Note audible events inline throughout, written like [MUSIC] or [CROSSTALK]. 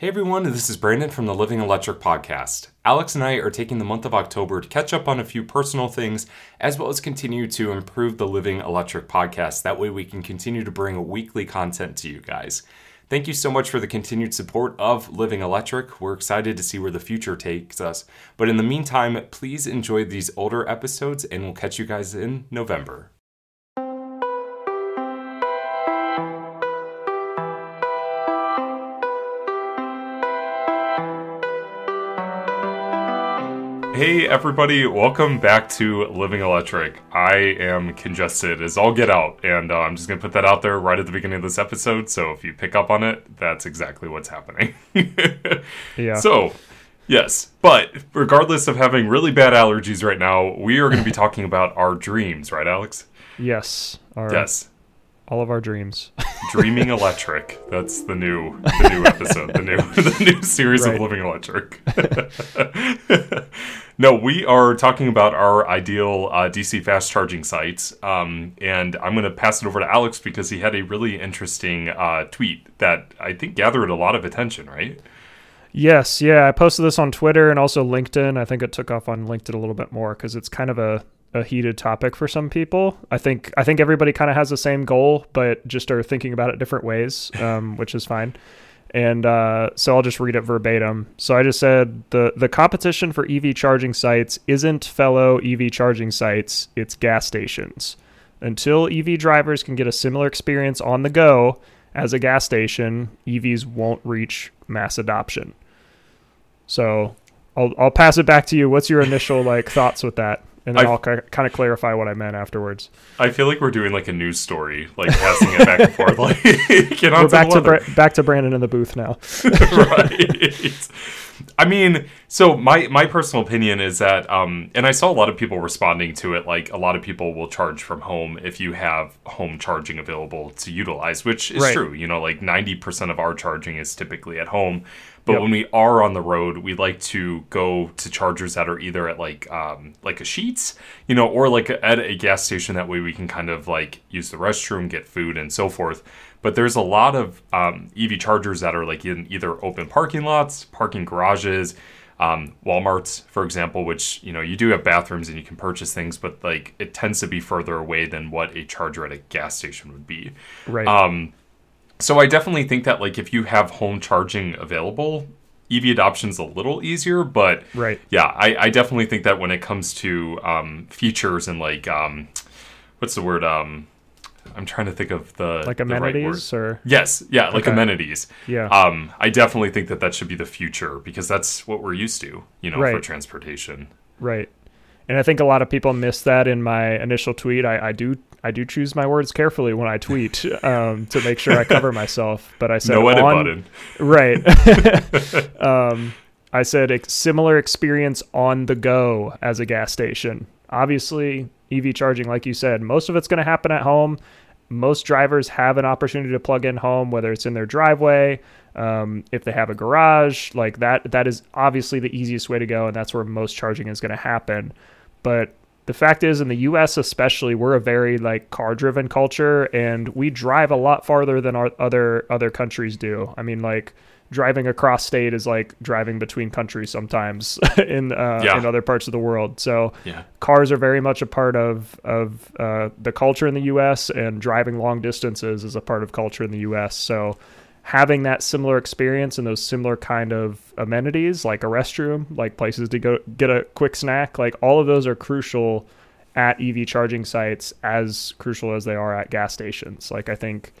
Hey everyone, this is Brandan from the Living Electric podcast. Alex and I are taking the month of October to catch up on a few personal things, as well as continue to improve the Living Electric podcast. That way we can continue to bring weekly content to you guys. Thank you so much for the continued support of Living Electric. We're excited to see where the future takes us. But in the meantime, please enjoy these older episodes, and we'll catch you guys in November. Hey everybody, welcome back to Living Electric. I am congested as all get out, and uh, I'm just gonna put that out there right at the beginning of this episode. So if you pick up on it, that's exactly what's happening. [LAUGHS] Yeah. So, yes, but regardless of having really bad allergies right now, we are going to be talking about our dreams, right, Alex? yes. Our, Yes. All of our dreams. [LAUGHS] Dreaming Electric. That's the new the new episode, the new [LAUGHS] the new series Right. of Living Electric. [LAUGHS] no, we are talking about our ideal uh, DC fast charging sites, um, and I'm going to pass it over to Alex because he had a really interesting uh, tweet that I think gathered a lot of attention. Right? yes. Yeah. I posted this on Twitter and also LinkedIn. I think it took off on LinkedIn a little bit more because it's kind of a, a heated topic for some people. I think I think everybody kind of has the same goal, but just are thinking about it different ways, um, [LAUGHS] which is fine. And uh, so I'll just read it verbatim. So I just said the the competition for EV charging sites isn't fellow EV charging sites; it's gas stations. Until EV drivers can get a similar experience on the go as a gas station, EVs won't reach mass adoption. So I'll I'll pass it back to you. What's your initial like thoughts with that? And then I- I'll ki- kind of clarify what I meant afterwards. I feel like we're doing like a news story, like passing it back and forth. [LAUGHS] Like, get on We're back to. Bra- back to Brandan in the booth now. [LAUGHS] [LAUGHS] right. I mean, so my my personal opinion is that, um, and I saw a lot of people responding to it. Like a lot of people will charge from home if you have home charging available to utilize, which is Right. true. You know, like ninety percent of our charging is typically at home. But Yep. when we are on the road, we like to go to chargers that are either at like um, like a Sheetz, you know, or like at a gas station. That way we can kind of like use the restroom, get food, and so forth. But there's a lot of um, EV chargers that are like in either open parking lots, parking garages, um, WalMarts, for example, which you know you do have bathrooms and you can purchase things, but like it tends to be further away than what a charger at a gas station would be. Right. Um, so I definitely think that like if you have home charging available, EV adoption's a little easier. But right. yeah, I, I definitely think that when it comes to um, features and like um, what's the word? Um, I'm trying to think of the Like the right amenities or Yes, yeah, like Okay. amenities. yeah. Um, I definitely think that that should be the future because that's what we're used to, you know, for transportation. Right. And I think a lot of people miss that in my initial tweet. I, I do I do choose my words carefully when I tweet um, to make sure I cover myself. But I said no edit on, button. Right. [LAUGHS] um, I said ex- similar experience on the go as a gas station. Obviously, EV charging, like you said, most of it's going to happen at home. Most drivers have an opportunity to plug in home, whether it's in their driveway, um, if they have a garage, like that. That is obviously the easiest way to go, and that's where most charging is going to happen. But the fact is, in the U.S. especially, we're a very like car-driven culture, and we drive a lot farther than our other other countries do. I mean, like driving across state is like driving between countries sometimes [LAUGHS] in uh, Yeah. in other parts of the world. So Yeah. cars are very much a part of of uh, the culture in the U.S. and driving long distances is a part of culture in the U.S. So having that similar experience and those similar kind of amenities like a restroom, like places to go get a quick snack, like all of those are crucial at EV charging sites as crucial as they are at gas stations. Like I think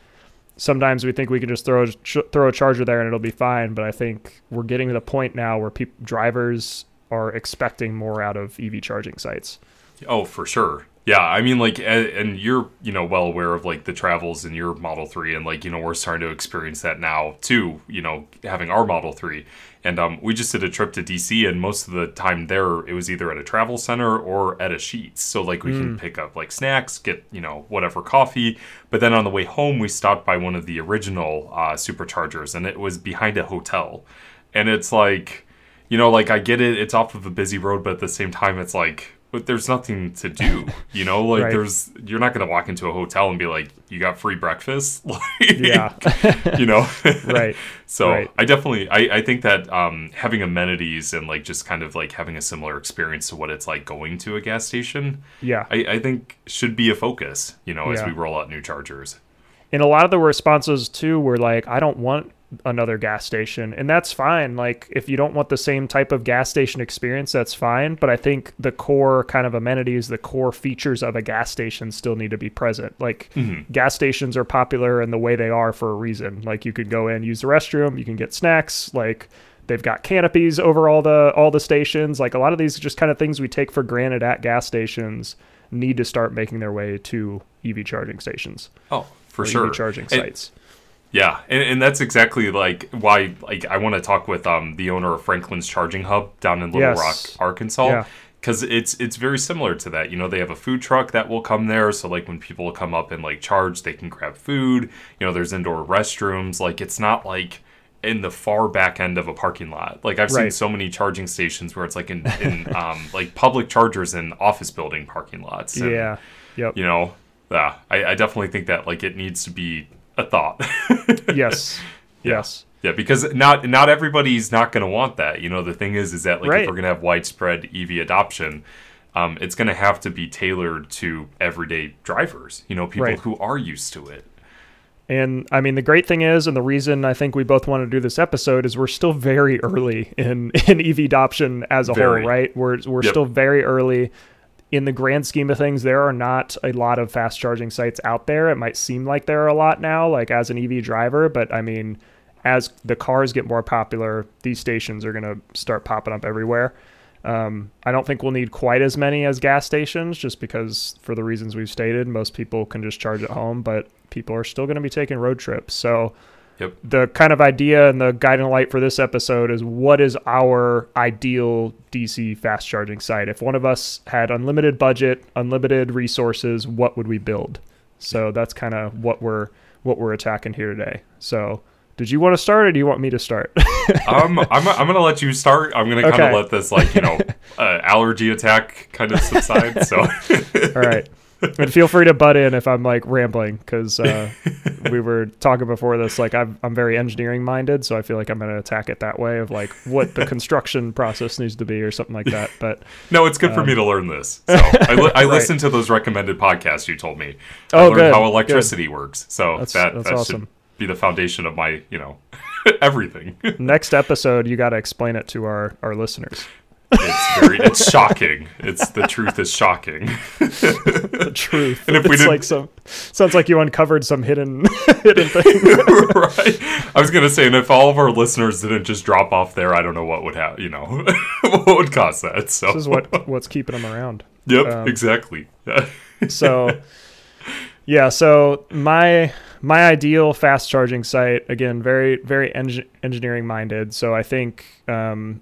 sometimes we think we can just throw a, throw a charger there and it'll be fine, but I think we're getting to the point now where people drivers are expecting more out of EV charging sites. Oh, for sure. Yeah, I mean, like, and, and you're, you know, well aware of like the travels in your Model Three, and like, you know, we're starting to experience that now too. You know, having our Model Three, and um, we just did a trip to DC, and most of the time there, it was either at a travel center or at a Sheetz. So like, we can pick up like snacks, get you know whatever coffee, but then on the way home, we stopped by one of the original uh, superchargers, and it was behind a hotel, and it's like, you know, like I get it, it's off of a busy road, but at the same time, it's like but there's nothing to do. [LAUGHS] You know, like Right. there's you're not gonna walk into a hotel and be like, you got free breakfast. [LAUGHS] Like, Yeah. you know. [LAUGHS] Right. So Right. I definitely I, I think that um, having amenities and like just kind of like having a similar experience to what it's like going to a gas station, Yeah. I, I think should be a focus. You know, as we roll out new chargers. and a lot of the responses too were like i don't want another gas station and that's fine. Like if you don't want the same type of gas station experience that's fine but i think the core kind of amenities the core features of a gas station still need to be present. Like mm-hmm. gas stations are popular in the way they are for a reason. Like you could go in use the restroom you can get snacks like they've got canopies over all the all the stations. Like a lot of these just kind of things we take for granted at gas stations need to start making their way to ev charging stations. Oh, for sure. EV charging sites. Yeah, and, and that's exactly like why like I want to talk with um the owner of Franklin's Charging Hub down in Little Yes. Rock, Arkansas. Yeah. Cause it's it's very similar to that. You know, they have a food truck that will come there. So like when people come up and like charge, they can grab food. You know, there's indoor restrooms. Like it's not like in the far back end of a parking lot. Like I've seen so many charging stations where it's like in, in [LAUGHS] um like public chargers in office building parking lots. And, Yeah. Yep. You know, yeah. I, I definitely think that like it needs to be a thought. [LAUGHS] Yes. Yes. Yeah, because not not everybody's not going to want that. You know, the thing is, is that like Right. if we're going to have widespread EV adoption, um, it's going to have to be tailored to everyday drivers. You know, people Right. who are used to it. And I mean, the great thing is, and the reason I think we both want to do this episode is we're still very early in, in EV adoption as a Very. whole, right? We're, we're Yep. still very early. In the grand scheme of things, there are not a lot of fast charging sites out there. It might seem like there are a lot now, like as an EV driver, but I mean, as the cars get more popular, these stations are going to start popping up everywhere. Um, I don't think we'll need quite as many as gas stations, just because for the reasons we've stated, most people can just charge at home, but people are still going to be taking road trips. So, Yep. the kind of idea and the guiding light for this episode is what is our ideal DC fast charging site? If one of us had unlimited budget, unlimited resources, what would we build? So that's kind of what we're what we're attacking here today. So, did you want to start or do you want me to start? [LAUGHS] Um, I'm I'm going to let you start. I'm going to kind Okay. of let this like you know [LAUGHS] uh, allergy attack kind of subside. So All right. [LAUGHS] And feel free to butt in if I'm like rambling because uh, [LAUGHS] we were talking before this. Like I'm, I'm very engineering minded, so I feel like I'm going to attack it that way of like what the [LAUGHS] construction process needs to be or something like that. But no, it's good for Um, me to learn this. So I, li- I listened to those recommended podcasts you told me. I Oh, learned good, how good. electricity works. So That's- that that's that awesome. should be the foundation of my you know everything. next episode, you got to explain it to our our listeners. It's very it's shocking. It's the truth is shocking. The truth. And if we it's didn't- like some sounds like you uncovered some hidden [LAUGHS] hidden thing. [LAUGHS] right. I was gonna say, and if all of our listeners didn't just drop off there, I don't know what would happen. You know, [LAUGHS] what would cause that. So this is what what's keeping them around. Yep. um, exactly. Yeah. so yeah so my my ideal fast charging site again very very engi- engineering minded so i think um,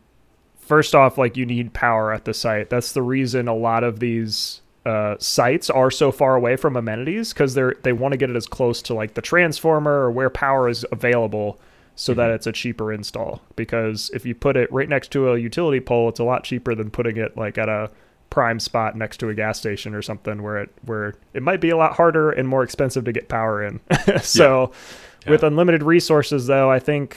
first off like you need power at the site that's the reason a lot of these uh, sites are so far away from amenities because they're they want to get it as close to like the transformer or where power is available so that it's a cheaper install because if you put it right next to a utility pole it's a lot cheaper than putting it like at a prime spot next to a gas station or something where it where it might be a lot harder and more expensive to get power in. [LAUGHS] so Yeah. with unlimited resources though, I think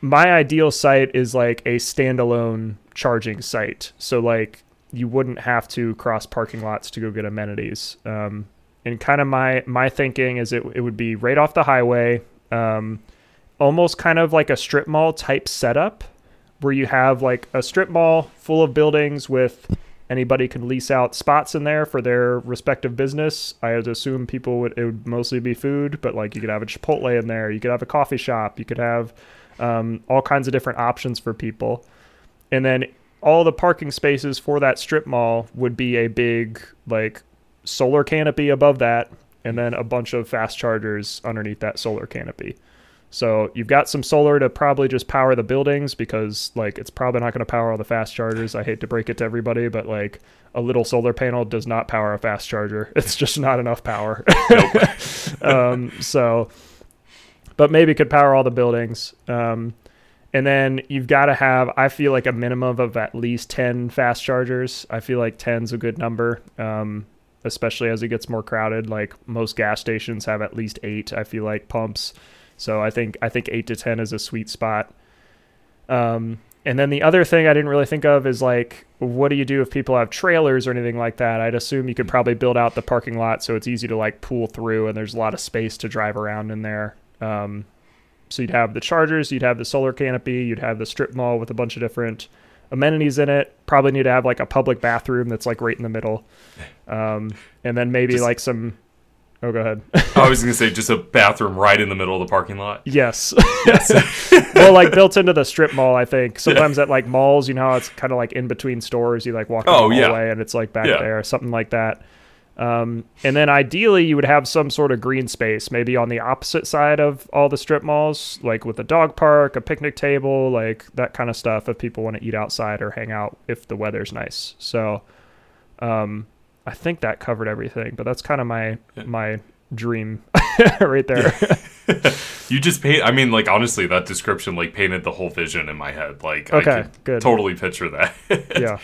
my ideal site is like a standalone charging site. So like you wouldn't have to cross parking lots to go get amenities. Um, and kind of my my thinking is it it would be right off the highway, um, almost kind of like a strip mall type setup, where you have like a strip mall full of buildings with anybody can lease out spots in there for their respective business. I would assume people would it would mostly be food, but like you could have a Chipotle in there, you could have a coffee shop, you could have um, all kinds of different options for people, and then all the parking spaces for that strip mall would be a big like solar canopy above that, and then a bunch of fast chargers underneath that solar canopy. So you've got some solar to probably just power the buildings because like it's probably not going to power all the fast chargers. I hate to break it to everybody, but like a little solar panel does not power a fast charger. [LAUGHS] It's just not enough power. [LAUGHS] um, so, but maybe could power all the buildings. Um, And then you've got to have, I feel like a minimum of at least 10 fast chargers. I feel like 10's a good number, um, especially as it gets more crowded. Like most gas stations have at least eight, I feel like, pumps. So I think I think eight to 10 is a sweet spot. Um, and then the other thing I didn't really think of is like, what do you do if people have trailers or anything like that? I'd assume you could probably build out the parking lot so it's easy to like pull through and there's a lot of space to drive around in there. Um, so you'd have the chargers, you'd have the solar canopy, you'd have the strip mall with a bunch of different amenities in it. Probably need to have like a public bathroom that's like right in the middle, [LAUGHS] um, and then maybe Just- like some. Oh, go ahead. I was gonna say just a bathroom right in the middle of the parking lot. yes. [LAUGHS] well, like built into the strip mall, I think. Sometimes at like malls, you know it's kind of like in between stores. You like walk Oh, the yeah. and it's like back Yeah. there, something like that. Um, and then ideally, you would have some sort of green space, maybe on the opposite side of all the strip malls, like with a dog park, a picnic table, like that kind of stuff. If people want to eat outside or hang out, if the weather's nice. So, um, I think that covered everything. But that's kind of my my dream [LAUGHS] right there. [LAUGHS] You just paint. I mean, like honestly, that description like painted the whole vision in my head. Like, Okay, I could good. totally picture that. [LAUGHS] yeah.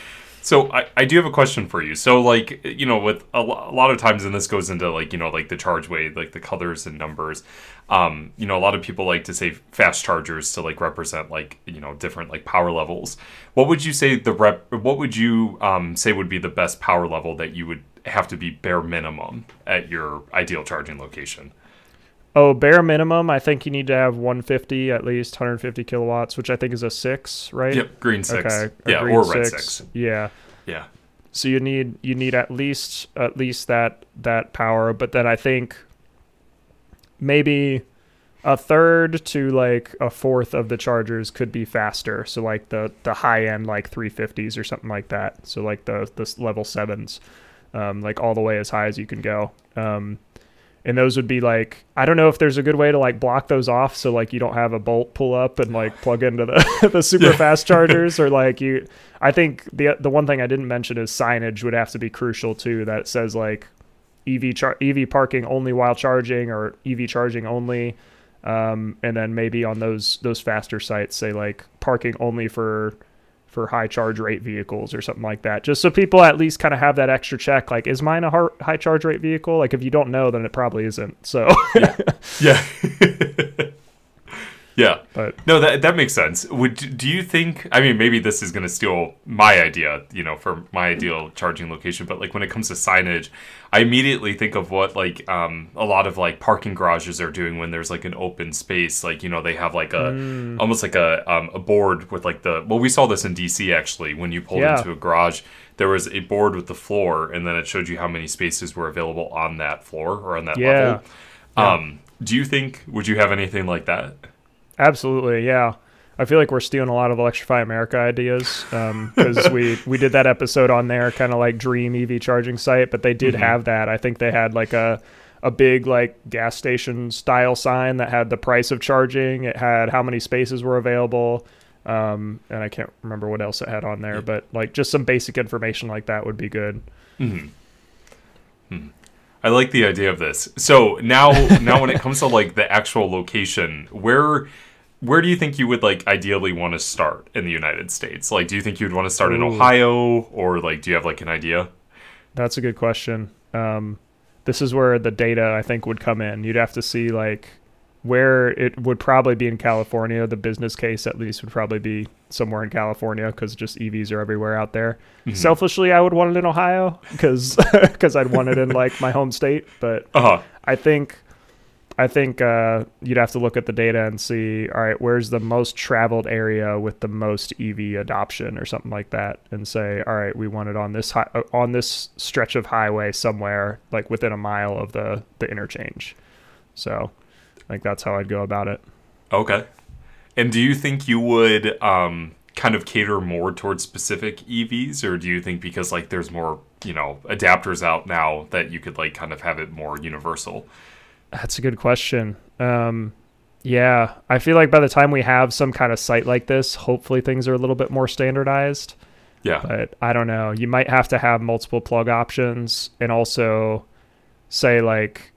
So I, I do have a question for you. So like you know with a, lo- a lot of times and this goes into like you know like the ChargeWay like the colors and numbers. Um, you know a lot of people like to say fast chargers to like represent like you know different like power levels. What would you say the rep? What would you um, say would be the best power level that you would have to be bare minimum at your ideal charging location? Oh, bare minimum, I think you need to have 150 at least 150 kilowatts, which I think is a six, right? Yep, green six. Okay. yeah, green or red six. Yeah. Yeah. So you need you need at least at least that that power, but then I think maybe a third to like a fourth of the chargers could be faster. So like the the high end like 350s or something like that. So like the the level sevens, um, like all the way as high as you can go. Um, and those would be like I don't know if there's a good way to like block those off so like you don't have a bolt pull up and like plug into the [LAUGHS] the super fast chargers or [LAUGHS] like you I think the the one thing I didn't mention is signage would have to be crucial too that says like EV char- EV parking only while charging or EV charging only. Um, and then maybe on those those faster sites say like parking only for for high charge rate vehicles or something like that just so people at least kind of have that extra check like is mine a high charge rate vehicle like if you don't know then it probably isn't so Yeah. [LAUGHS] yeah. [LAUGHS] but No, that that makes sense. Would do you think? I mean, maybe this is going to steal my idea, you know, for my ideal charging location. But like when it comes to signage, I immediately think of what like um, a lot of like parking garages are doing when there's like an open space. Like you know, they have like a almost like a um, a board with like the. Well, we saw this in DC actually when you pulled Yeah. into a garage. There was a board with the floor, and then it showed you how many spaces were available on that floor or on that Yeah. level. Um, do you think? Would you have anything like that? Absolutely, yeah. I feel like we're stealing a lot of Electrify America ideas because we [LAUGHS] we did that episode on their kind of like dream EV charging site, but they did Mhm. have that. I think they had like a a big like gas station style sign that had the price of charging. It had how many spaces were available, um, and I can't remember what else it had on there. But like just some basic information like that would be good. hmm Hmm. I like the idea of this. So now, [LAUGHS] now when it comes to like the actual location, where where do you think you would like ideally want to start in the United States? Like, do you think you'd want to start in Ohio, or like, do you have like an idea? That's a good question. Um, this is where the data I think would come in. You'd have to see like where it would probably be in California. The business case at least would probably be somewhere in California because just EVs are everywhere out there. Mhm. Selfishly, I would want it in Ohio because because [LAUGHS] I'd want it in like my home state. But Uh huh. I think I think uh, you'd have to look at the data and see, all right, where's the most traveled area with the most EV adoption or something like that, and say, all right, we want it on this hi- uh, on this stretch of highway somewhere, like within a mile of the the interchange. So, Think that's how I'd go about it. Okay. And do you think you would um, kind of cater more towards specific EVs, or do you think because like there's more you know adapters out now that you could like kind of have it more universal? That's a good question. Um, yeah, I feel like by the time we have some kind of site like this, hopefully things are a little bit more standardized. Yeah. but I don't know. You might have to have multiple plug options and also say like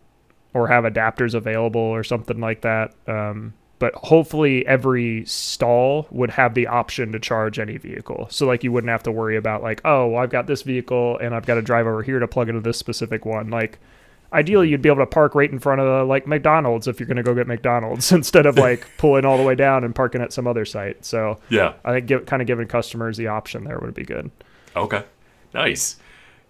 or have adapters available or something like that. Um, but hopefully every stall would have the option to charge any vehicle. So like you wouldn't have to worry about like, oh, well, I've got this vehicle and I've got to drive over here to plug into this specific one. Like ideally you'd be able to park right in front of the, like McDonald's if you're going to go get McDonald's [LAUGHS] instead of like [LAUGHS] pulling all the way down and parking at some other site. So Yeah. I think give, kind of giving customers the option there would be good. Okay. Nice.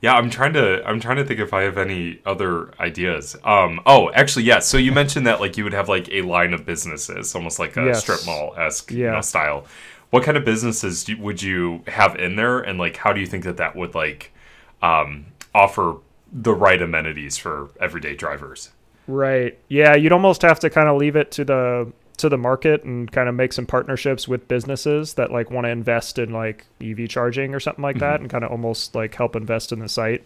Yeah, I'm trying to I'm trying to think if I have any other ideas. Um oh, actually yes. So you mentioned that like you would have like a line of businesses, almost like a Yes. strip mall esque you Yeah. know, style. What kind of businesses do, would you have in there and like how do you think that that would like um offer the right amenities for everyday drivers? Right. Yeah, you'd almost have to kind of leave it to the to the market and kind of make some partnerships with businesses that like want to invest in like EV charging or something like that and kind of almost like help invest in the site.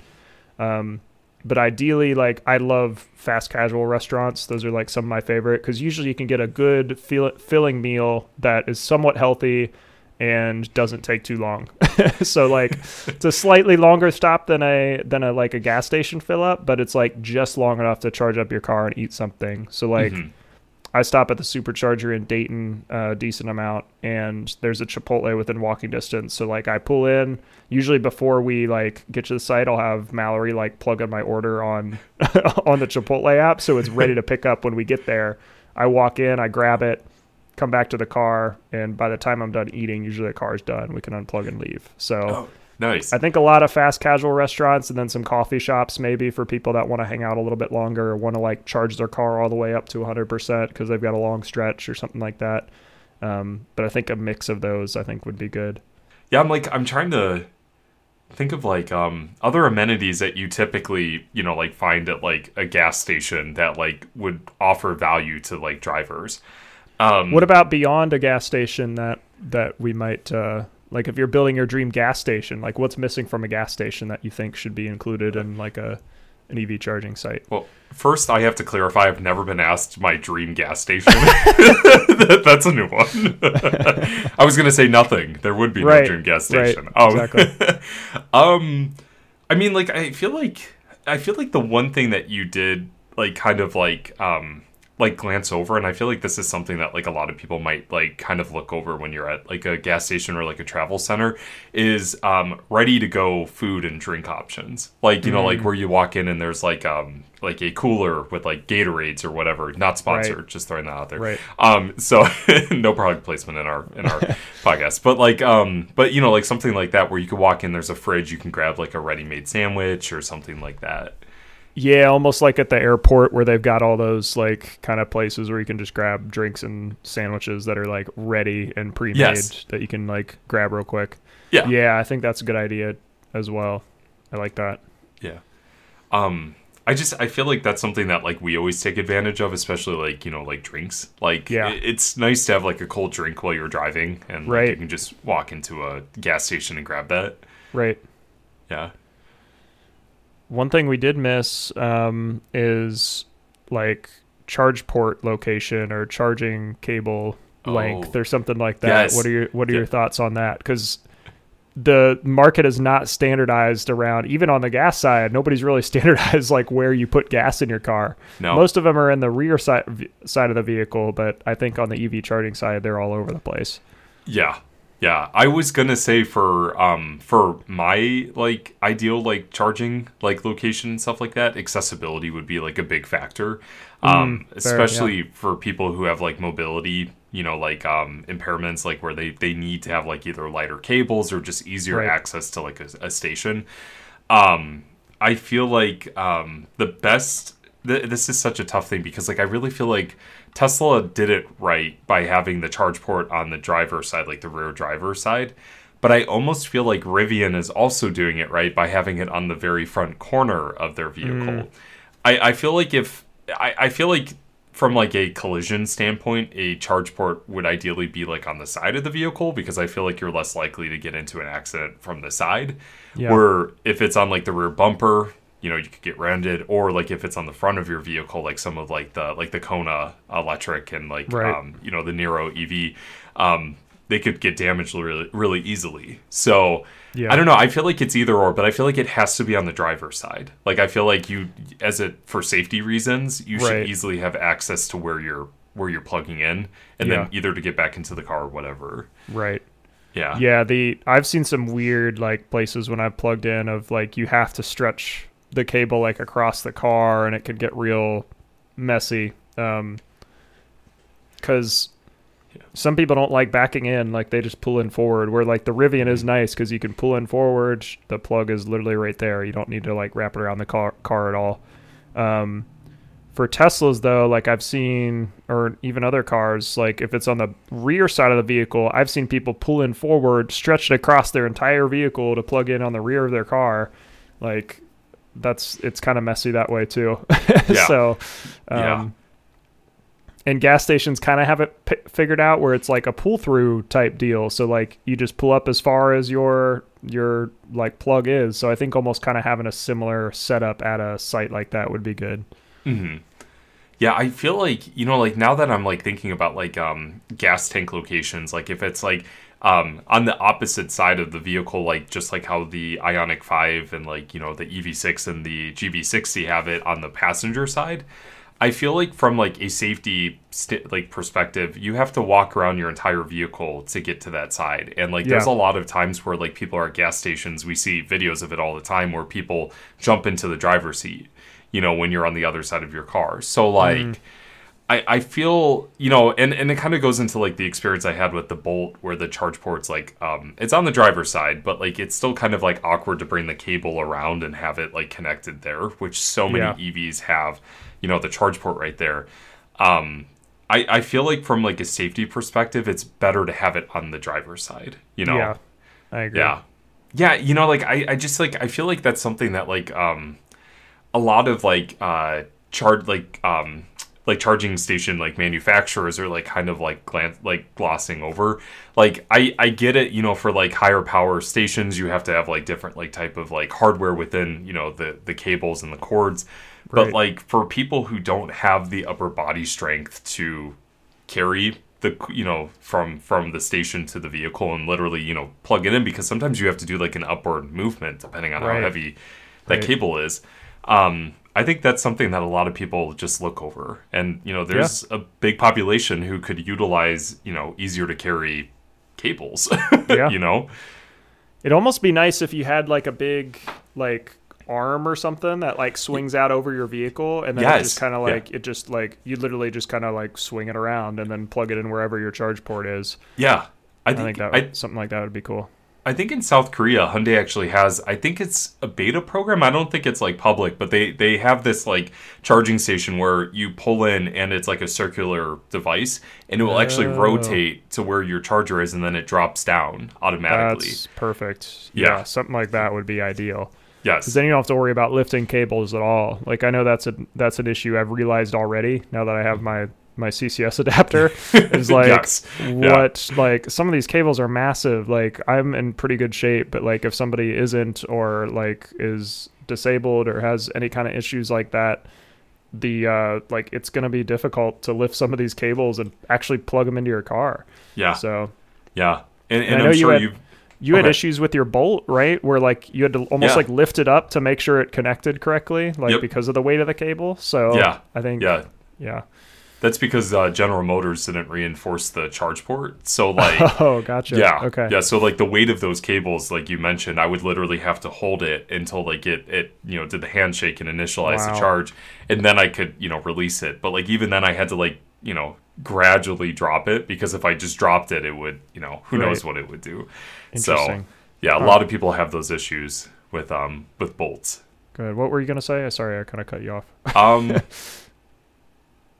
Um but ideally like I love fast casual restaurants. Those are like some of my favorite cuz usually you can get a good fill- filling meal that is somewhat healthy and doesn't take too long. [LAUGHS] so like it's a slightly longer stop than a than a like a gas station fill up, but it's like just long enough to charge up your car and eat something. So like Mhm. I stop at the supercharger in Dayton a decent amount and there's a Chipotle within walking distance. So like I pull in usually before we like get to the site I'll have Mallory like plug in my order on [LAUGHS] on the Chipotle app so it's ready to pick up when we get there. I walk in, I grab it, come back to the car, and by the time I'm done eating, usually the car's done. We can unplug and leave. So Oh, nice. I think a lot of fast casual restaurants and then some coffee shops maybe for people that want to hang out a little bit longer or want to like charge their car all the way up to 100% because they've got a long stretch or something like that. Um, but I think a mix of those I think would be good. Yeah, I'm like I'm trying to think of like um other amenities that you typically, you know, like find at like a gas station that like would offer value to like drivers. Um What about beyond a gas station that that we might uh, like if you're building your dream gas station, like what's missing from a gas station that you think should be included in like a an EV charging site? well, first I have to clarify I've never been asked my dream gas station. That- [LAUGHS] That's a new one. [LAUGHS] I was gonna say nothing. There would be Right, no dream gas right, station. Um, exactly. [LAUGHS] um I mean like I feel like I feel like the one thing that you did like kind of like um like glance over and I feel like this is something that like a lot of people might like kind of look over when you're at like a gas station or like a travel center is um ready to go food and drink options. Like, you know, like where you walk in and there's like um like a cooler with like Gatorades or whatever. Not sponsored, Right. just throwing that out there. Right. Um, so [LAUGHS] no product placement in our in our [LAUGHS] podcast, but like um, but you know, like something like that where you could walk in, there's a fridge, you can grab like a ready-made sandwich or something like that. Yeah, almost like at the airport where they've got all those like kind of places where you can just grab drinks and sandwiches that are like ready and pre-made Yes. that you can like grab real quick. Yeah, Yeah, I think that's a good idea as well. I like that. yeah. Um, I just I feel like that's something that like we always take advantage of, especially like you know like drinks. Like Yeah. it's nice to have like a cold drink while you're driving, and like, Right. you can just walk into a gas station and grab that. Right. Yeah. One thing we did miss um, is like charge port location or charging cable length Oh. or something like that. Yes. What are your What are Yeah. your thoughts on that? Because the market is not standardized around even on the gas side. Nobody's really [LAUGHS] standardized like where you put gas in your car. No. Most of them are in the rear side side of the vehicle, but I think on the EV charging side, they're all over the place. Yeah. Yeah. I was gonna say for um for my like ideal like charging like location and stuff like that, accessibility would be like a big factor. Um Mm, fair, especially for people who have like mobility, you know, like um impairments like where they they need to have like either lighter cables or just easier Right. access to like a, a station. Um I feel like um the best th- this is such a tough thing because like I really feel like Tesla did it right by having the charge port on the driver's side, like the rear driver's side. But I almost feel like Rivian is also doing it right by having it on the very front corner of their vehicle. Mm. I, I feel like if I, I feel like from like a collision standpoint, a charge port would ideally be like on the side of the vehicle because I feel like you're less likely to get into an accident from the side. Yeah. Where if it's on like the rear bumper, you know, you could get rented, or like if it's on the front of your vehicle, like some of like the like the Kona electric and like Right. um, you know the Niro EV, um, they could get damaged really really easily. So Yeah. I don't know. I feel like it's either or, but I feel like it has to be on the driver's side. Like I feel like you, as it for safety reasons, you should easily have access to where you're where you're plugging in, and Yeah. then either to get back into the car or whatever. Right. Yeah. Yeah, the I've seen some weird like places when I've plugged in of like you have to stretch the cable like across the car and it could get real messy. Um cuz Yeah. some people don't like backing in like they just pull in forward where like the Rivian is nice cuz you can pull in forward, the plug is literally right there. You don't need to like wrap it around the car car at all. Um for Teslas though, like I've seen or even other cars, like if it's on the rear side of the vehicle, I've seen people pull in forward, stretch it across their entire vehicle to plug in on the rear of their car. Like that's it's kind of messy that way too. [LAUGHS] Yeah. so um Yeah. and gas stations kind of have it p- figured out where it's like a pull through type deal. So like you just pull up as far as your your like plug is. So I think almost kind of having a similar setup at a site like that would be good. hmm Yeah, I feel like you know, like now that I'm like thinking about like um gas tank locations, like if it's like um on the opposite side of the vehicle, like just like how the Ioniq Five and like you know the EV6 and the GV60 have it on the passenger side. I feel like from like a safety st- like perspective, you have to walk around your entire vehicle to get to that side. And like there's a lot of times where like people are at gas stations, we see videos of it all the time where people jump into the driver's seat, you know, when you're on the other side of your car. So like I, I feel you know and, and it kind of goes into like the experience i had with the bolt where the charge port's like um it's on the driver's side but like it's still kind of like awkward to bring the cable around and have it like connected there which so many Yeah. evs have you know the charge port right there um I, I feel like from like a safety perspective it's better to have it on the driver's side you know Yeah, I agree. yeah. Yeah, you know, like I, I just like I feel like that's something that like um a lot of like uh charge like um like charging station like manufacturers are like kind of like glan- like glossing over. Like I I get it, you know, for like higher power stations you have to have like different like type of like hardware within, you know, the the cables and the cords. But like for people who don't have the upper body strength to carry the you know from from the station to the vehicle and literally you know plug it in because sometimes you have to do like an upward movement depending on Right. how heavy that Right. cable is um i think that's something that a lot of people just look over and you know there's a big population who could utilize you know easier to carry cables [LAUGHS] Yeah. you know It'd almost be nice if you had like a big like arm or something that like swings out over your vehicle and then it just kind of yeah. like it just like you literally just kind of like swing it around and then plug it in wherever your charge port is. yeah i I think, think that I, something like that would be cool. I think in South Korea, Hyundai actually has. I think it's a beta program. I don't think it's like public, but they they have this like charging station where you pull in and it's like a circular device, and it will actually Oh. rotate to where your charger is, and then it drops down automatically. That's perfect. Yeah. Yeah. something like that would be ideal. yes. Because then you don't have to worry about lifting cables at all. Like I know that's a that's an issue I've realized already now that I have my my CCS adapter. [LAUGHS] Is like Yes. Yeah. what like some of these cables are massive. Like I'm in pretty good shape, but like if somebody isn't or like is disabled or has any kind of issues like that, the uh like it's gonna be difficult to lift some of these cables and actually plug them into your car. yeah. So yeah. And, And I know I'm you sure had- you've. you had Okay. issues with your bolt, right? Where like you had to almost Yeah. like lift it up to make sure it connected correctly, like Yep. because of the weight of the cable. So Yeah. I think Yeah. yeah. That's because uh, General Motors didn't reinforce the charge port. So like. [LAUGHS] Oh, gotcha. Yeah. Okay. Yeah. So like the weight of those cables, like you mentioned, I would literally have to hold it until like it it you know did the handshake and initialize Wow. the charge, and then I could you know release it. But like even then, I had to like you know gradually drop it because if I just dropped it, it would you know who knows what it would do. So Interesting. yeah, a lot of people have those issues with um with bolts. Good. What were you gonna say? Sorry, I kind of cut you off. Um, [LAUGHS]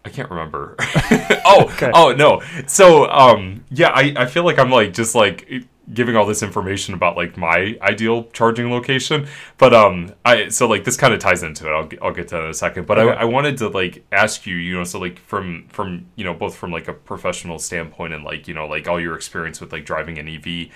I can't remember. [LAUGHS] [LAUGHS] oh, Okay. oh no. So, um, yeah, I, I feel like I'm like just like giving all this information about like my ideal charging location, but um, I so like this kind of ties into it. I'll get, I'll get to that in a second. But Okay. I, I wanted to like ask you, you know, so like from from you know both from like a professional standpoint and like you know like all your experience with like driving an EV,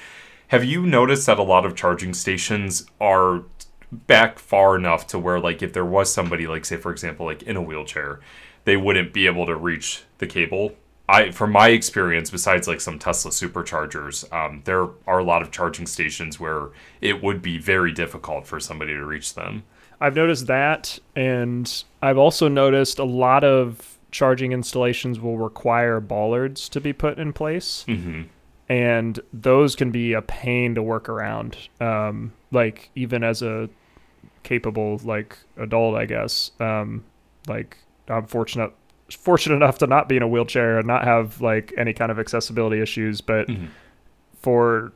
have you noticed that a lot of charging stations are back far enough to where like if there was somebody like say for example like in a wheelchair they wouldn't be able to reach the cable i from my experience besides like some tesla superchargers um, there are a lot of charging stations where it would be very difficult for somebody to reach them I've noticed that, and I've also noticed a lot of charging installations will require bollards to be put in place, hmm and those can be a pain to work around. Um, like even as a capable like adult, I guess. Um, like I'm fortunate fortunate enough to not be in a wheelchair and not have like any kind of accessibility issues, but hmm for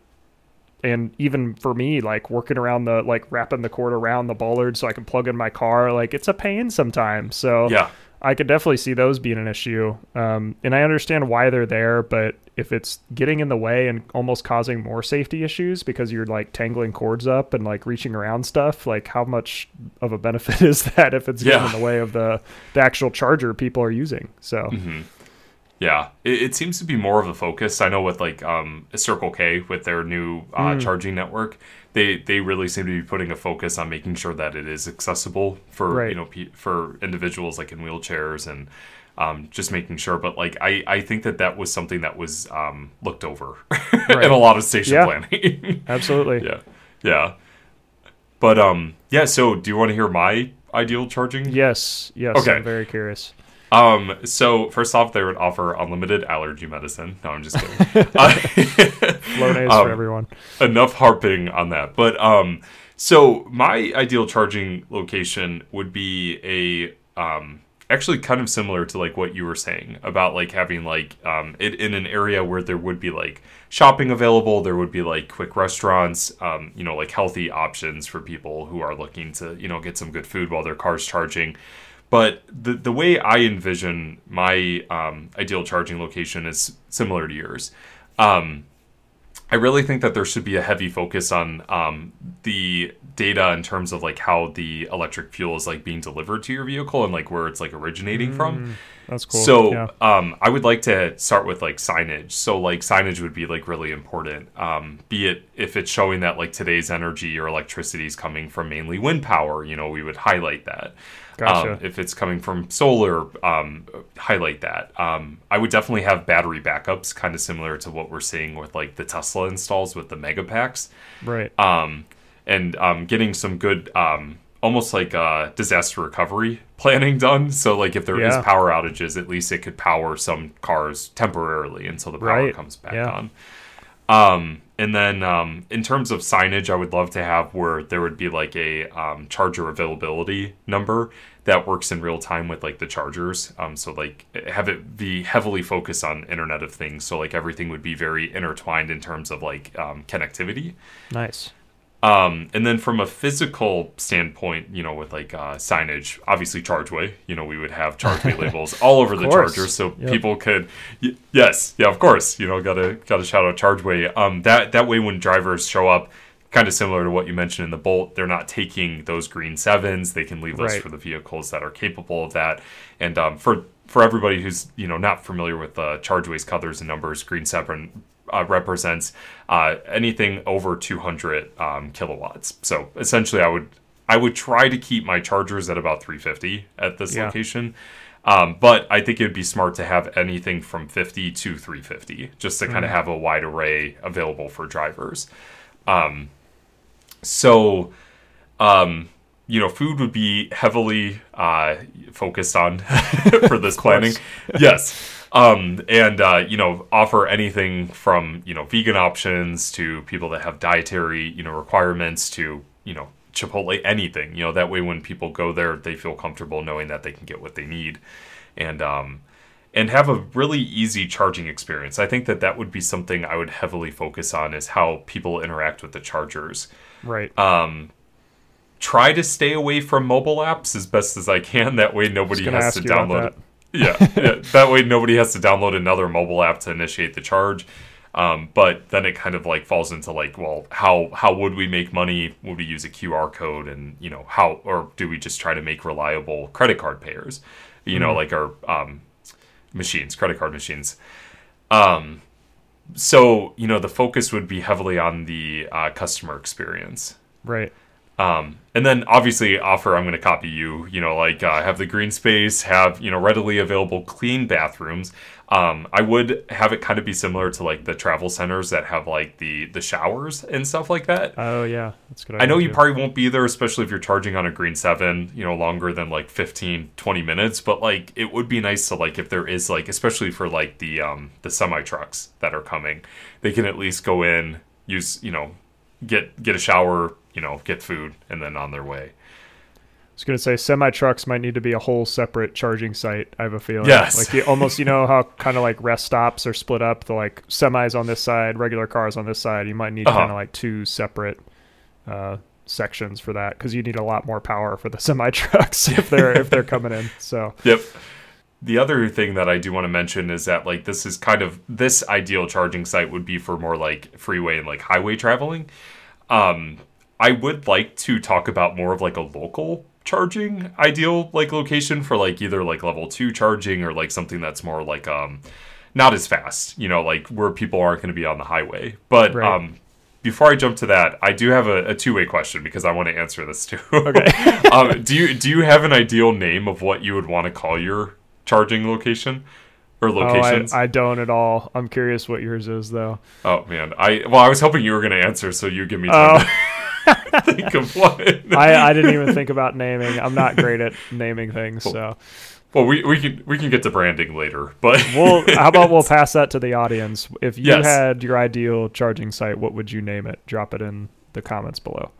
and even for me like working around the like wrapping the cord around the bollard so i can plug in my car like it's a pain sometimes so Yeah. I could definitely see those being an issue um, and i understand why they're there but if it's getting in the way and almost causing more safety issues because you're like tangling cords up and like reaching around stuff like how much of a benefit [LAUGHS] is that if it's getting Yeah. in the way of the the actual charger people are using so hmm Yeah, it, it seems to be more of a focus. I know with like um, Circle K with their new uh, Mm. charging network, they they really seem to be putting a focus on making sure that it is accessible for Right. you know pe- for individuals like in wheelchairs and um, just making sure. But like I I think that that was something that was um, looked over [LAUGHS] in a lot of station Yeah. planning. [LAUGHS] absolutely yeah, yeah. But um yeah. So do you want to hear my ideal charging yes yes Okay. i'm very curious um, so first off, they would offer unlimited allergy medicine. No, I'm just kidding. [LAUGHS] Uh, Flonase Um, for everyone enough harping on that. But um, so my ideal charging location would be a um, actually kind of similar to like what you were saying about like having like um, it in an area where there would be like shopping available. There would be like quick restaurants, um, you know, like healthy options for people who are looking to you know get some good food while their car's charging. But the the way I envision my um, ideal charging location is similar to yours. Um, I really think that there should be a heavy focus on um, the data in terms of like how the electric fuel is like being delivered to your vehicle and like where it's like originating from. that's cool So yeah. um, I would like to start with like signage. So like signage would be like really important. Um, be it if it's showing that like today's energy or electricity is coming from mainly wind power, you know, we would highlight that. Gotcha. Um, if it's coming from solar, um, highlight that. Um, I would definitely have battery backups, kind of similar to what we're seeing with like the Tesla installs with the mega packs right um, and um, getting some good, um, almost like uh, disaster recovery [LAUGHS] planning done. So, like, if there is Yeah. power outages, at least it could power some cars temporarily until the power Right. comes back Yeah. on. Um, and then um, in terms of signage, I would love to have where there would be like a um, charger availability number that works in real time with like the chargers. Um, so like have it be heavily focused on Internet of Things. So like everything would be very intertwined in terms of like um, connectivity. nice Um, and then from a physical standpoint, you know, with like uh, signage, obviously ChargeWay, you know, we would have ChargeWay [LAUGHS] labels all over the course. chargers, so Yep. people could, y- yes, yeah, of course, you know, gotta gotta shout out ChargeWay. Um, that that way, when drivers show up, kind of similar to what you mentioned in the Bolt, they're not taking those green sevens. They can leave those Right. for the vehicles that are capable of that. And um, for for everybody who's you know not familiar with uh, ChargeWay's colors and numbers, green seven uh, represents uh, anything over 200 um, kilowatts. So essentially, I would I would try to keep my chargers at about 350 at this Yeah. location. Um, but I think it would be smart to have anything from 50 to 350, just to kind of have a wide array available for drivers. Um, so, um, you know, food would be heavily uh, focused on [LAUGHS] for this planning. [LAUGHS] Yes. Um, and, uh, you know, offer anything from, you know, vegan options to people that have dietary, you know, requirements to, you know, Chipotle, anything. You know, that way when people go there, they feel comfortable knowing that they can get what they need. And, um, and have a really easy charging experience. I think that that would be something I would heavily focus on is how people interact with the chargers right um, try to stay away from mobile apps as best as I can. That way, nobody has to download. Yeah, [LAUGHS] yeah, that way nobody has to download another mobile app to initiate the charge. Um, but then it kind of like falls into like, well, how how would we make money? Would we use a QR code, and you know how, or do we just try to make reliable credit card payers? You know, like our um, machines, credit card machines. Um, so you know the focus would be heavily on the uh, customer experience right Um, and then obviously offer I'm going to copy you. You know, like uh, have the green space, have you know readily available clean bathrooms. Um, I would have it kind of be similar to like the travel centers that have like the the showers and stuff like that. Oh yeah, that's good. I know you too. probably won't be there, especially if you're charging on a green 7, you know, longer than like 15, 20 minutes. But like, it would be nice to like, if there is like, especially for like the, um, the semi trucks that are coming, they can at least go in, use, you know, get, get a shower, you know, get food and then on their way. I was gonna say semi trucks might need to be a whole separate charging site. I have a feeling. Yes. Like you almost you know how kind of like rest stops are split up. The like semis on this side, regular cars on this side. You might need Uh-huh. kind of like two separate uh, sections for that because you need a lot more power for the [LAUGHS] semi trucks if they're if they're coming in. So Yep. The other thing that I do want to mention is that like this is kind of this ideal charging site would be for more like freeway and like highway traveling. Um, I would like to talk about more of like a local charging ideal like location for like either like level two charging or like something that's more like um not as fast, you know, like where people aren't going to be on the highway. But Right. um before I jump to that, I do have a, a two way question because I want to answer this too. Okay. [LAUGHS] um, do you do you have an ideal name of what you would want to call your charging location or locations? Oh, I, I don't at all. I'm curious what yours is though. oh man, I well, I was hoping you were going to answer, so you give me time to [LAUGHS] [LAUGHS] think of one. [LAUGHS] I, I didn't even [LAUGHS] think about naming. I'm not great at naming things. So well, we, we can we can get to branding later, but we'll how about we'll pass that to the audience. If you Yes. had your ideal charging site, what would you name it? Drop it in the comments below.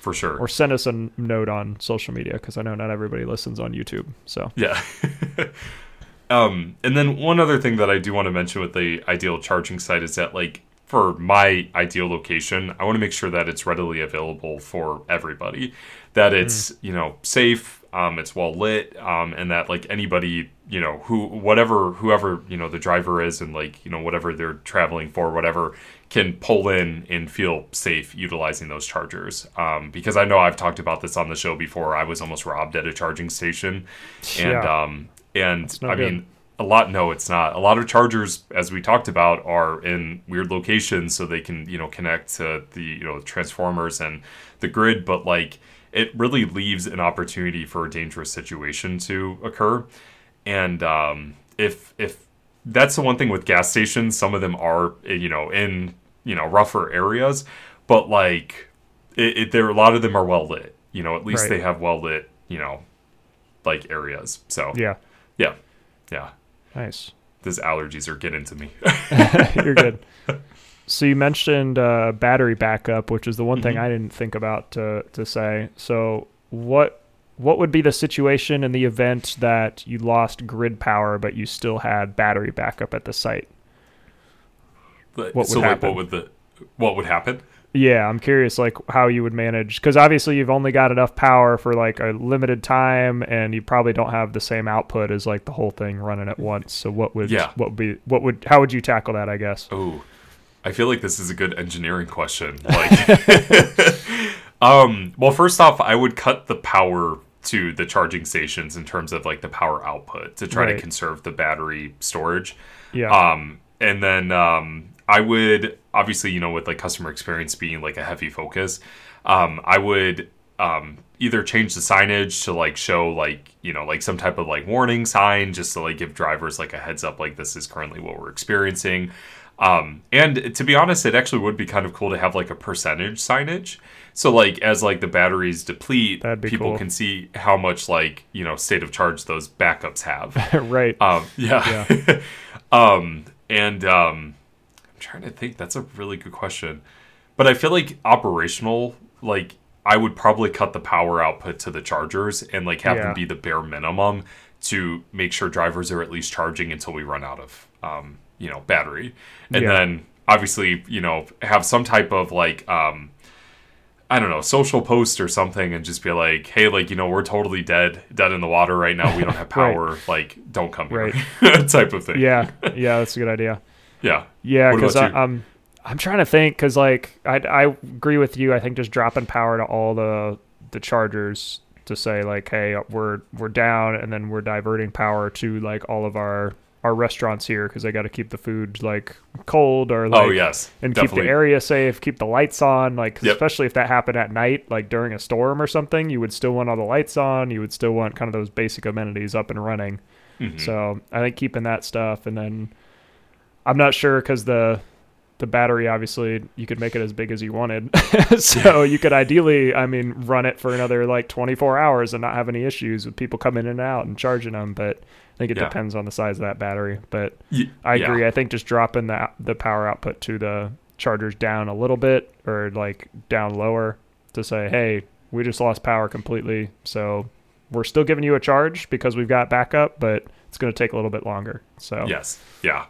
for sure. or send us a note on social media because I know not everybody listens on YouTube. So Yeah. um, and then one other thing that I do want to mention with the ideal charging site is that, like, for my ideal location, I want to make sure that it's readily available for everybody, that it's you know safe, um, it's well lit, um, and that like anybody you know who whatever whoever you know the driver is and like you know whatever they're traveling for whatever can pull in and feel safe utilizing those chargers. Um, because i know i've talked about this on the show before. I was almost robbed at a charging station. And Yeah. um and i good. mean a lot no it's not. A lot of chargers as we talked about are in weird locations so they can you know connect to the you know transformers and the grid but like it really leaves an opportunity for a dangerous situation to occur. And um, if if that's the one thing with gas stations some of them are eh, you know in you know rougher areas but like it, it there a lot of them are well lit you know at least Right. they have well lit you know like areas so. Yeah, yeah. Yeah nice. these allergies are getting to me [LAUGHS] You're good. [LAUGHS] So you mentioned uh, battery backup, which is the one thing Mm-hmm. I didn't think about to to say. So what what would be the situation in the event that you lost grid power but you still had battery backup at the site? But- What would so like happen? what would the what would happen Yeah, I'm curious like how you would manage because obviously you've only got enough power for like a limited time, and you probably don't have the same output as like the whole thing running at once. So what would Yeah. what would be what would how would you tackle that? I guess. Oh, I feel like this is a good engineering question. Like, [LAUGHS] um, well, first off, I would cut the power to the charging stations in terms of like the power output to try Right. to conserve the battery storage. Yeah. Um, and then um, I would obviously, you know, with like customer experience being like a heavy focus, um, I would um, either change the signage to like show like you know like some type of like warning sign just to like give drivers like a heads up like this is currently what we're experiencing. Um, and to be honest, it actually would be kind of cool to have like a percentage signage. So like as like the batteries deplete, people cool. can see how much like you know state of charge those backups have. [LAUGHS] right. Um, yeah. [LAUGHS] um, and um, trying to think. That's a really good question. But I feel like operational, like I would probably cut the power output to the chargers and like have Yeah. them be the bare minimum to make sure drivers are at least charging until we run out of, um, you know, battery. And Yeah. then obviously, you know, have some type of like, um, I don't know, social post or something and just be like, hey, like, you know, we're totally dead, dead in the water right now. We don't have [LAUGHS] Right. power. Like, don't come here. Right. [LAUGHS] type of thing. yeah. [LAUGHS] Yeah. That's a good idea. Yeah. Yeah, because? I'm I'm trying to think because like I I agree with you. I think just dropping power to all the the chargers to say like, hey, we're we're down, and then we're diverting power to like all of our our restaurants here because I got to keep the food like cold or like oh yes, and keep the area safe, keep the lights on. Like Yep. especially if that happened at night, like during a storm or something, you would still want all the lights on. You would still want kind of those basic amenities up and running. Mhm. So I think keeping that stuff, and then I'm not sure because the the battery obviously you could make it as big as you wanted, [LAUGHS] so you could ideally, I mean, run it for another like 24 hours and not have any issues with people coming in and out and charging them. But I think it Yeah. depends on the size of that battery. But Y- I yeah. agree. I think just dropping the the power output to the chargers down a little bit or like down lower to say, hey, we just lost power completely, so we're still giving you a charge because we've got backup, but it's going to take a little bit longer. So Yes. Yeah.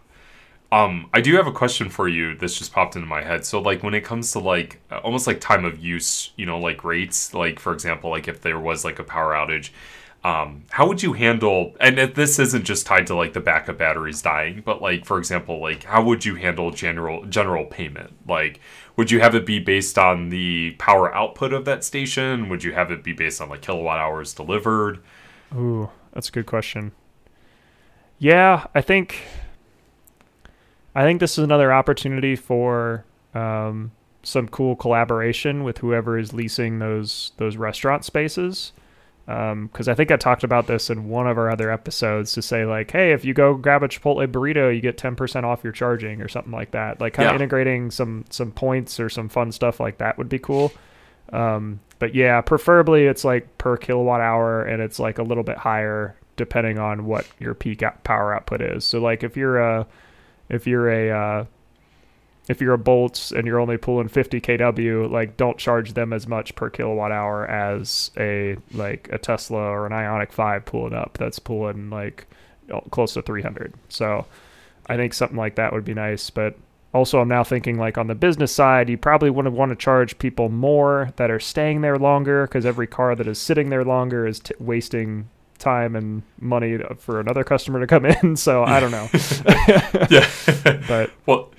Um, I do have a question for you. This just popped into my head. So, like, when it comes to like uh, almost like time of use, you know, like rates, like for example, like if there was like a power outage, um, how would you handle? And this isn't just tied to like the backup batteries dying, but like for example, like how would you handle general general payment? Like, would you have it be based on the power output of that station? Would you have it be based on like kilowatt hours delivered? Ooh, that's a good question. Yeah, I think I think this is another opportunity for um, some cool collaboration with whoever is leasing those those restaurant spaces. Because I think I talked about this in one of our other episodes to say like, hey, if you go grab a Chipotle burrito, you get ten percent off your charging or something like that. Like kind of Yeah. integrating some some points or some fun stuff like that would be cool. Um, but yeah, preferably it's like per kilowatt hour and it's like a little bit higher depending on what your peak power output is. So like if you're a if you're a uh, if you're a Bolts and you're only pulling 50 kW, like don't charge them as much per kilowatt hour as a like a Tesla or an Ioniq 5 pulling up that's pulling like close to 300. So I think something like that would be nice, but also I'm now thinking like on the business side, you probably wouldn't want to charge people more that are staying there longer because every car that is sitting there longer is t- wasting time and money for another customer to come [LAUGHS] in. So I don't know, [LAUGHS] yeah. [LAUGHS] but Well,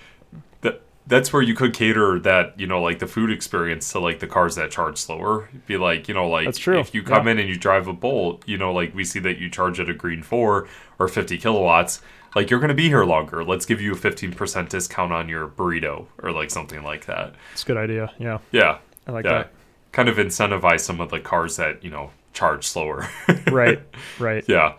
that that's where you could cater that you know like the food experience to like the cars that charge slower. Be like you know like That's true, if you come yeah. in and you drive a Bolt, you know like we see that you charge at a Green Four or fifty kilowatts. Like you're gonna be here longer. Let's give you a fifteen percent discount on your burrito or like something like that. it's a good idea. Yeah, Yeah, I like yeah. Kind of incentivize some of the cars that you know charge slower. [LAUGHS] Right, right. Yeah.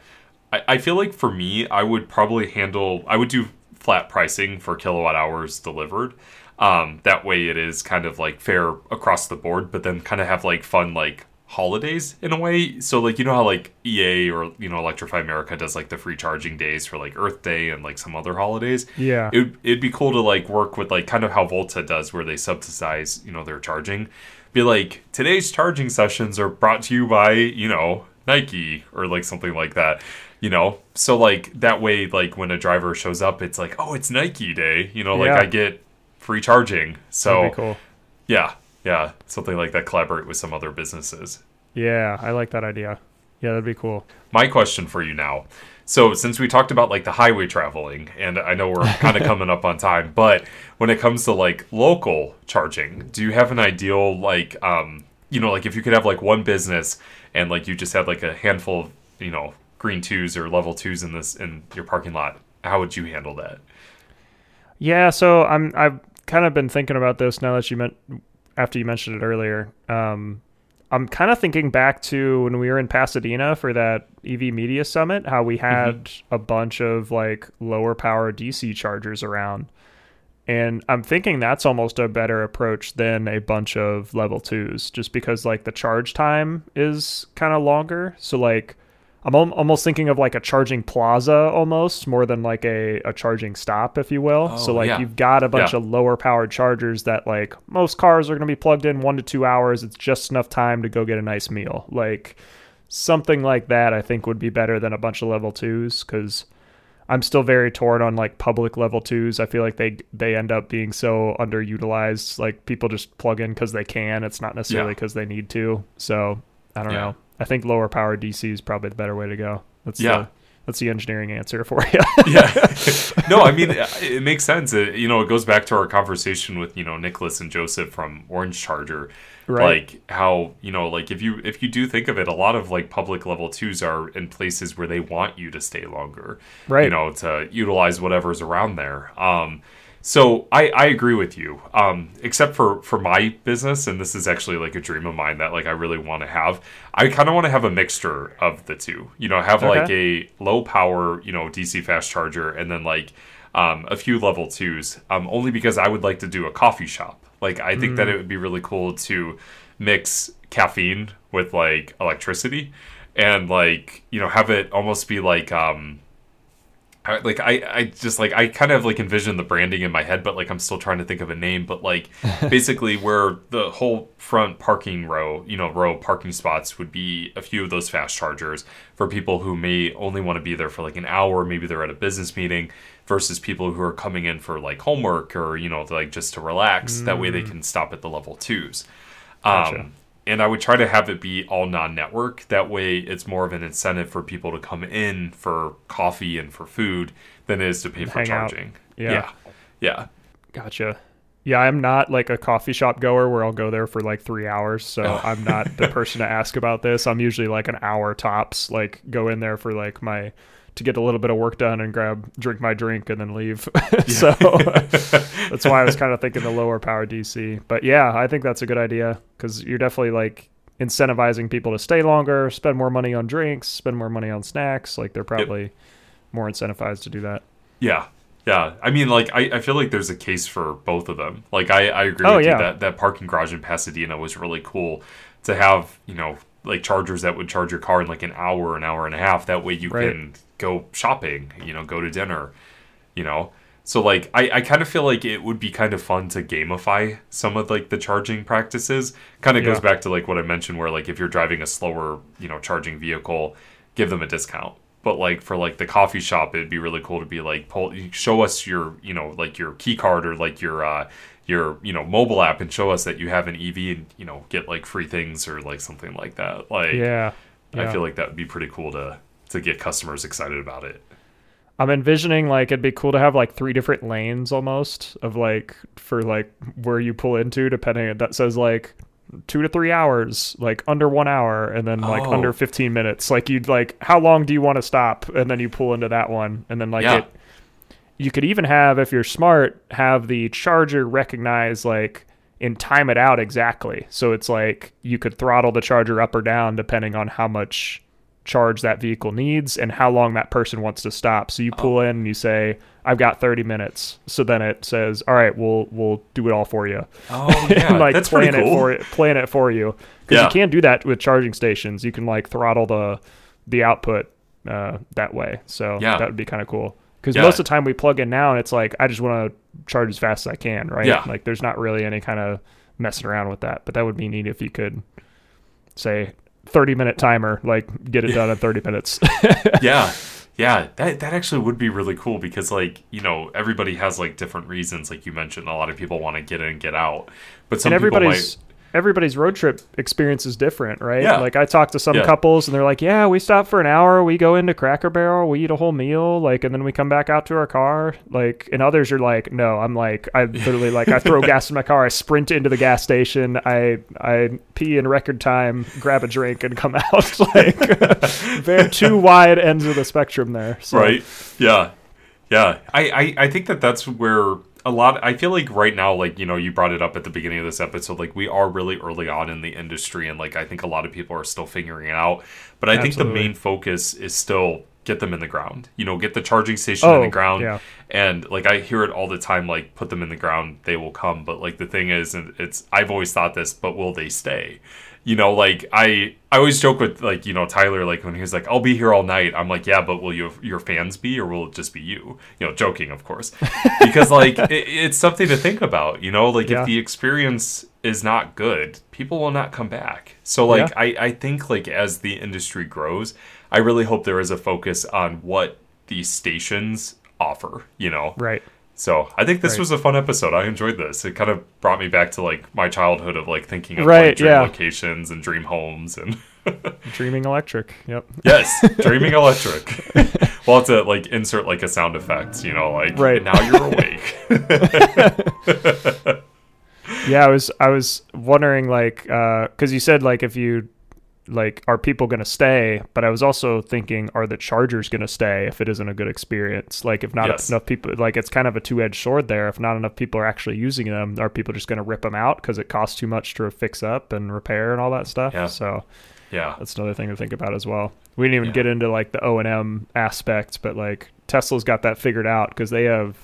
I, I feel like for me, I would probably handle, I would do flat pricing for kilowatt hours delivered. Um, that way it is kind of like fair across the board, but then kind of have like fun, like holidays in a way. So, like, you know how like EA or, you know, Electrify America does like the free charging days for like Earth Day and like some other holidays? Yeah, it, it'd be cool to like work with like kind of how Volta does where they subsidize you know their charging be like today's charging sessions are brought to you by you know Nike or like something like that you know so like that way like when a driver shows up it's like oh it's Nike day you know like Yeah. I get free charging so that'd be cool. yeah yeah something like that collaborate with some other businesses Yeah, I like that idea. Yeah, that'd be cool. my question for you now so since we talked about like the highway traveling and i know we're kind of [LAUGHS] coming up on time but when it comes to like local charging do you have an ideal like um you know like if you could have like one business and like you just had like a handful of you know green twos or level twos in this in your parking lot how would you handle that Yeah, so I'm I've kind of been thinking about this now that you meant after you mentioned it earlier. Um, I'm kind of thinking back to when we were in Pasadena for that EV Media Summit, how we mm-hmm. had a bunch of like lower power DC chargers around. And I'm thinking that's almost a better approach than a bunch of level twos, just because like the charge time is kind of longer. So like I'm al- almost thinking of like a charging plaza almost more than like a, a charging stop, if you will. so Oh, like yeah. you've got a bunch Yeah. of lower powered chargers that like most cars are going to be plugged in one to two hours. It's just enough time to go get a nice meal. Like something like that, I think would be better than a bunch of level twos because I'm still very torn on like public level twos. I feel like they they end up being so underutilized. Like people just plug in because they can. It's not necessarily Yeah. because they need to. So I don't know. I think lower power DC is probably the better way to go. That's Yeah. the That's the engineering answer for you. yeah. [LAUGHS] No, I mean it makes sense. It, you know, it goes back to our conversation with you know Nicholas and Joseph from Orange Charger. Right. Like how you know, like if you if you do think of it, a lot of like public level twos are in places where they want you to stay longer. Right. You know, to utilize whatever's around there. Um, so I, I agree with you. Um, except for for my business, and this is actually like a dream of mine that like I really want to have. I kind of want to have a mixture of the two. You know, have like a low power, you know, DC fast charger, and then like um, a few level twos. Um, only because I would like to do a coffee shop. Like I think that it would be really cool to mix caffeine with like electricity, and like you know have it almost be like um I, like I, I just like I kind of like envision the branding in my head, but like I'm still trying to think of a name. But like [LAUGHS] basically, where the whole front parking row, you know, row parking spots would be a few of those fast chargers for people who may only want to be there for like an hour. Maybe they're at a business meeting versus people who are coming in for like homework or you know like just to relax. That way they can stop at the level twos. Gotcha. Um, and I would try to have it be all non-network. That way, it's more of an incentive for people to come in for coffee and for food than it is to pay for charging. Yeah. yeah, yeah. Gotcha. Yeah, I'm not like a coffee shop goer where I'll go there for like three hours. So oh. I'm not the [LAUGHS] person to ask about this. I'm usually like an hour tops. Like go in there for like my to get a little bit of work done and grab drink my drink and then leave. [LAUGHS] so [LAUGHS] that's why I was kind of thinking the lower power DC. But yeah, I think that's a good idea because you're definitely like incentivizing people to stay longer, spend more money on drinks, spend more money on snacks. Like they're probably more incentivized to do that. Yeah. Yeah. I mean, like, I, I feel like there's a case for both of them. Like, I, I agree Oh, with yeah. you that that parking garage in Pasadena was really cool to have, you know, like chargers that would charge your car in like an hour, an hour and a half. That way you Right. can go shopping, you know, go to dinner, you know. So like I, I kind of feel like it would be kind of fun to gamify some of like the charging practices. Kind of goes back to like what I mentioned where like if you're driving a slower, you know, charging vehicle, give them a discount. But like for like the coffee shop, it'd be really cool to be like pull show us your, you know, like your key card or like your uh your, you know, mobile app and show us that you have an EV and, you know, get like free things or like something like that. Like Yeah. I feel like that would be pretty cool to to get customers excited about it. I'm envisioning like it'd be cool to have like three different lanes almost of like for like where you pull into depending on that says like two to three hours like under one hour and then like Oh. under 15 minutes like you'd like how long do you want to stop and then you pull into that one and then like Yeah. it you could even have if you're smart have the charger recognize like and time it out exactly so it's like you could throttle the charger up or down depending on how much charge that vehicle needs and how long that person wants to stop so you pull in and you say i've got 30 minutes so then it says all right we'll we'll do it all for you Oh [LAUGHS] and like that's plan pretty it cool. for it, plan it for you because Yeah. you can't do that with charging stations. You can like throttle the the output uh, that way. So Yeah. that would be kind of cool. Because Yeah. most of the time we plug in now and it's like I just want to charge as fast as I can, right? Yeah. Like there's not really any kind of messing around with that. But that would be neat if you could say 30 minute timer, like get it done in 30 minutes. [LAUGHS] yeah yeah that that actually would be really cool because like you know everybody has like different reasons like you mentioned a lot of people want to get in and get out but some and people everybody's might everybody's road trip experience is different, right? Yeah. Like I talked to some Yeah. couples and they're like, "Yeah, we stop for an hour, we go into Cracker Barrel, we eat a whole meal, like and then we come back out to our car." Like and others are like, "No, I'm like I [LAUGHS] literally like I throw gas in my car, I sprint into the gas station, I I pee in record time, grab a drink and come out." [LAUGHS] like [LAUGHS] very two wide ends of the spectrum there. So right yeah yeah I, I i think that that's where a lot i feel like right now like you know you brought it up at the beginning of this episode like we are really early on in the industry and like i think a lot of people are still figuring it out. But i think the main focus is still get them in the ground you know get the charging station in Oh, the ground. yeah. and like i hear it all the time like put them in the ground they will come. But like the thing is and it's i've always thought this but will they stay you know like i i always joke with like you know tyler like when he was like i'll be here all night i'm like yeah but will you, your fans be or will it just be you you know joking of course [LAUGHS] because like it, it's something to think about you know like Yeah. if the experience is not good people will not come back so like Yeah. I, I think like as the industry grows i really hope there is a focus on what these stations offer you know Right. So I think this Right. was a fun episode. I enjoyed this. It kind of brought me back to like my childhood of like thinking of Right, like dream yeah. locations and dream homes and [LAUGHS] Dreaming electric. Yep. Yes, [LAUGHS] dreaming electric. [LAUGHS] we'll have to like insert like a sound effect, you know, like Right. now you're awake. Yeah, I was I was wondering like uh cuz you said like if you like are people going to stay, but I was also thinking are the chargers going to stay if it isn't a good experience? Like if not Yes. enough people like it's kind of a two-edged sword there. If not enough people are actually using them, are people just going to rip them out cuz it costs too much to fix up and repair and all that stuff? Yeah. So yeah. that's another thing to think about as well. We didn't even Yeah. get into like the O and M aspect, but like Tesla's got that figured out because they have,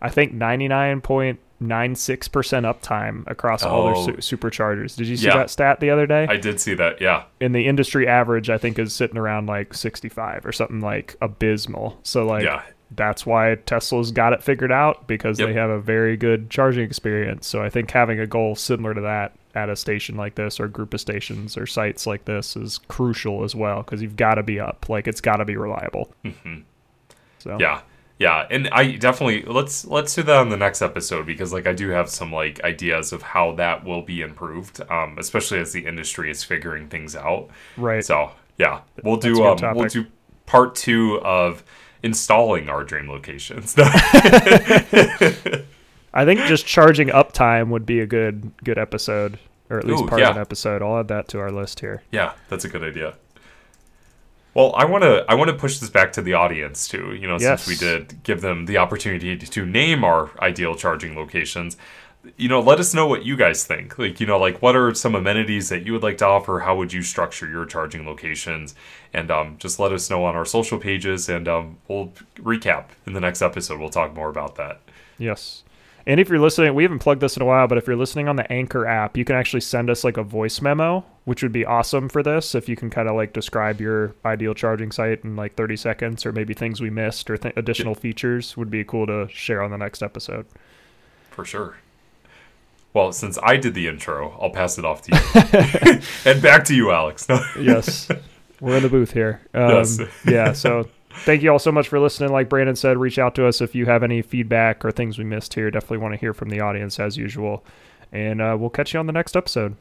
I think, ninety nine point nine six percent uptime across all their Oh. su- superchargers. Did you see Yeah. that stat the other day? I did see that. Yeah. In the industry average, I think is sitting around like sixty five or something like abysmal. So like. yeah. That's why Tesla's got it figured out because Yep. they have a very good charging experience. So I think having a goal similar to that at a station like this or group of stations or sites like this is crucial as well because you've got to be up. Like it's got to be reliable. Mhm. So Yeah. Yeah, and I definitely let's let's do that on the next episode because like I do have some like ideas of how that will be improved, um, especially as the industry is figuring things out. right. So yeah, we'll do um, we'll do part two of installing our dream locations. [LAUGHS] I think just charging uptime would be a good good episode or at least Ooh, part yeah. of an episode. I'll add that to our list here. yeah, that's a good idea. Well, I want to I want to push this back to the audience too. You know, since we did give them the opportunity to, to name our ideal charging locations. You know, let us know what you guys think. Like, you know, like what are some amenities that you would like to offer? How would you structure your charging locations? And um, just let us know on our social pages, and um, we'll recap in the next episode. We'll talk more about that. Yes. And if you're listening, we haven't plugged this in a while, but if you're listening on the Anchor app, you can actually send us like a voice memo, which would be awesome for this. If you can kind of like describe your ideal charging site in like 30 seconds, or maybe things we missed or th- additional features, would be cool to share on the next episode. For sure. Well, since I did the intro, I'll pass it off to you. [LAUGHS] [LAUGHS] and back to you, Alex. [LAUGHS] Yes, we're in the booth here. Um, Yes. yeah. So thank you all so much for listening. Like Brandan said, reach out to us if you have any feedback or things we missed here. Definitely want to hear from the audience as usual. And uh, we'll catch you on the next episode.